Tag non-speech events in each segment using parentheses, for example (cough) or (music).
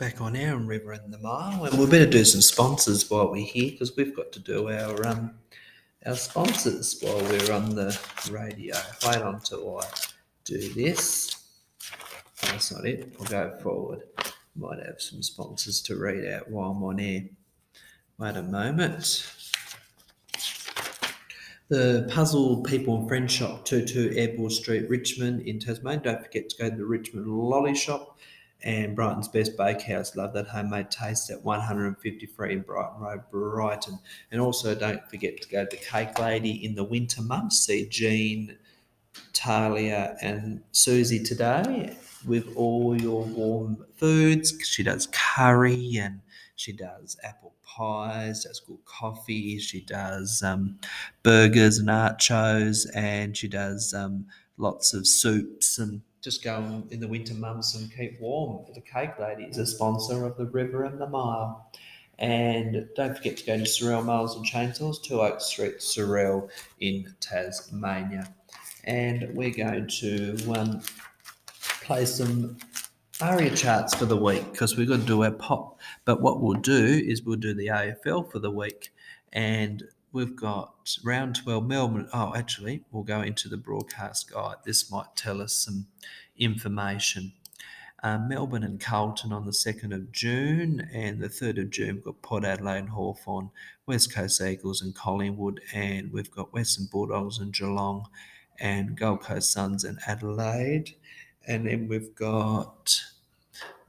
back on air on River and the Mile, and we better do some sponsors while we're here because we've got to do our um our sponsors while we're on the radio. Wait on till I do this. That's not it. I'll go forward. Might have some sponsors to read out while I'm on air. Wait a moment. The Puzzle People and Friends Shop, 22 Airport Street, Richmond in Tasmania. Don't forget to go to the Richmond Lolly Shop and Brighton's Best Bakehouse. Love that homemade taste at 153 in Brighton Road, Brighton. And also don't forget to go to the Cake Lady in the winter months. See Jean, Talia, and Susie today with all your warm foods. She does curry and she does apple pies, does good coffee. She does um, burgers and nachos, and she does um, lots of soups and just go in the winter months and keep warm. The Cake Lady is a sponsor of the River and the Mile. And don't forget to go to Sorell Miles and Chainsaws, 2 Oak Street, Sorell in Tasmania. And we're going to um, play some ARIA charts for the week because we're going to do our pop. But what we'll do is we'll do the AFL for the week. And we've got round 12 Melbourne. Oh, actually, we'll go into the broadcast guide. This might tell us some information. Uh, Melbourne and Carlton on the 2nd of June, and the 3rd of June, we've got Port Adelaide and Hawthorn, West Coast Eagles and Collingwood, and we've got Western Bulldogs and Geelong, and Gold Coast Suns and Adelaide. And then we've got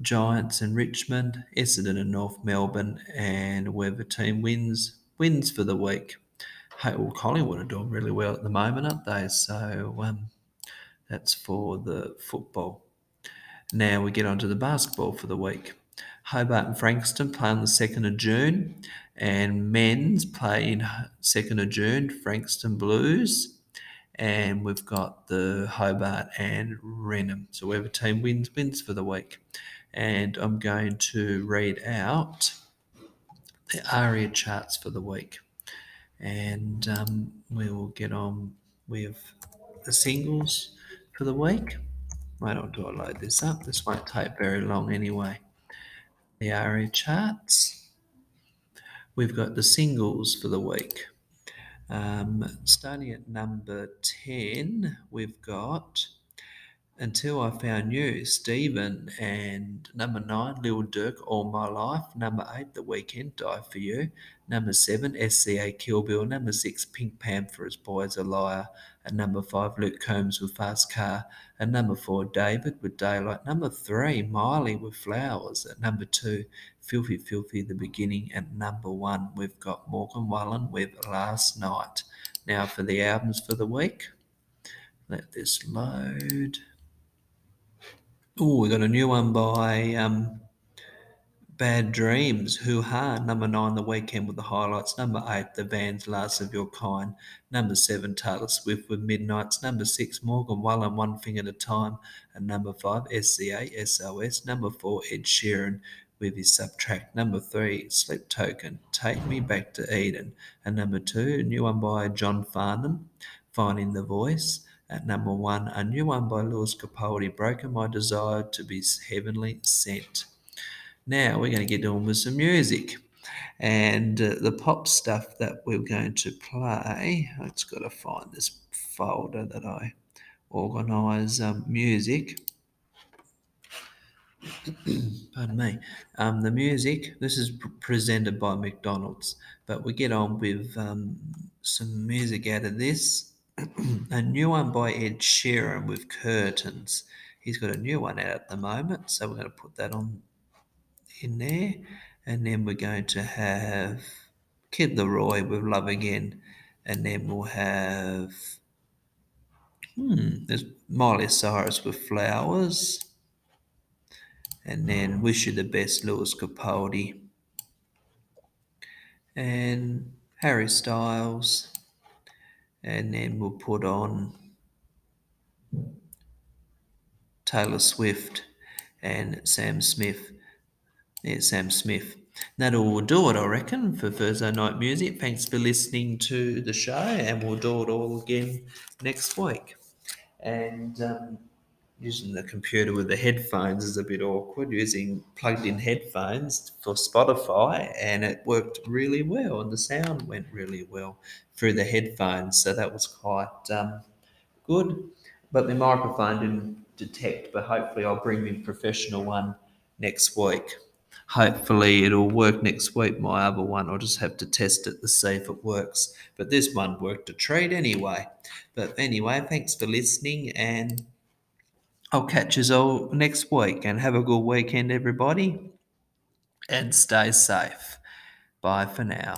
Giants and Richmond, Essendon and North Melbourne, and whoever team wins wins for the week. Hey, well, Collingwood are doing really well at the moment, aren't they? So um, that's for the football. Now we get on to the basketball for the week. Hobart and Frankston play on the 2nd of June, and men's play in 2nd of June, Frankston Blues. And we've got the Hobart and Renham. So whoever team wins, wins for the week. And I'm going to read out ARIA charts for the week. And um, we will get on with the singles for the week. Why don't I load this up? This won't take very long anyway. The ARIA charts. We've got the singles for the week. Um, starting at number 10, we've got until I found you, Stephen, and number nine, Lil Durk, All My Life. Number eight, The Weeknd, Die for You. Number seven, SZA Kill Bill. Number six, PinkPantheress Boy's a Liar. And number five, Luke Combs with Fast Car. And number four, David with Daylight. Number three, Miley with Flowers. At number two, Filthy Filthy, The Beginning. And number one, we've got Morgan Wallen with Last Night. Now for the albums for the week. Let this load. Oh, we got a new one by um, Bad Dreams, Hoo Ha. Number nine, The Weeknd with the highlights. Number eight, The Band's Last of Your Kind. Number seven, Taylor Swift with Midnights. Number six, Morgan Wallen, One Thing at a Time. And number five, SZA, SOS. Number four, Ed Sheeran with his subtract. Number three, Sleep Token, Take Me Back to Eden. And number two, new one by John Farnham, Finding the Voice. At number one, a new one by Lewis Capaldi, Broken by Desire to Be Heavenly Sent. Now we're going to get on with some music. And uh, the pop stuff that we're going to play, I've got to find this folder that I organise um, music. (clears throat) Pardon me. Um, the music, this is presented by McDonald's, but we get on with um, some music out of this a new one by Ed Sheeran with curtains. He's got a new one out at the moment, so we're going to put that on in there. And then we're going to have Kid LAROI with Love Again. And then we'll have hmm, there's Miley Cyrus with Flowers. And then Wish You the Best, Lewis Capaldi. And Harry Styles and then we'll put on Taylor Swift and Sam Smith. Yeah, Sam Smith. That'll do it, I reckon, for Thursday night music. Thanks for listening to the show, and we'll do it all again next week. And um, using the computer with the headphones is a bit awkward. Using plugged in headphones for Spotify, and it worked really well, and the sound went really well through the headphones. So that was quite um, good. But the microphone didn't detect, but hopefully I'll bring my professional one next week. Hopefully it'll work next week, my other one. I'll just have to test it to see if it works. But this one worked a treat anyway. But anyway, thanks for listening and I'll catch you all next week and have a good weekend, everybody. And stay safe. Bye for now.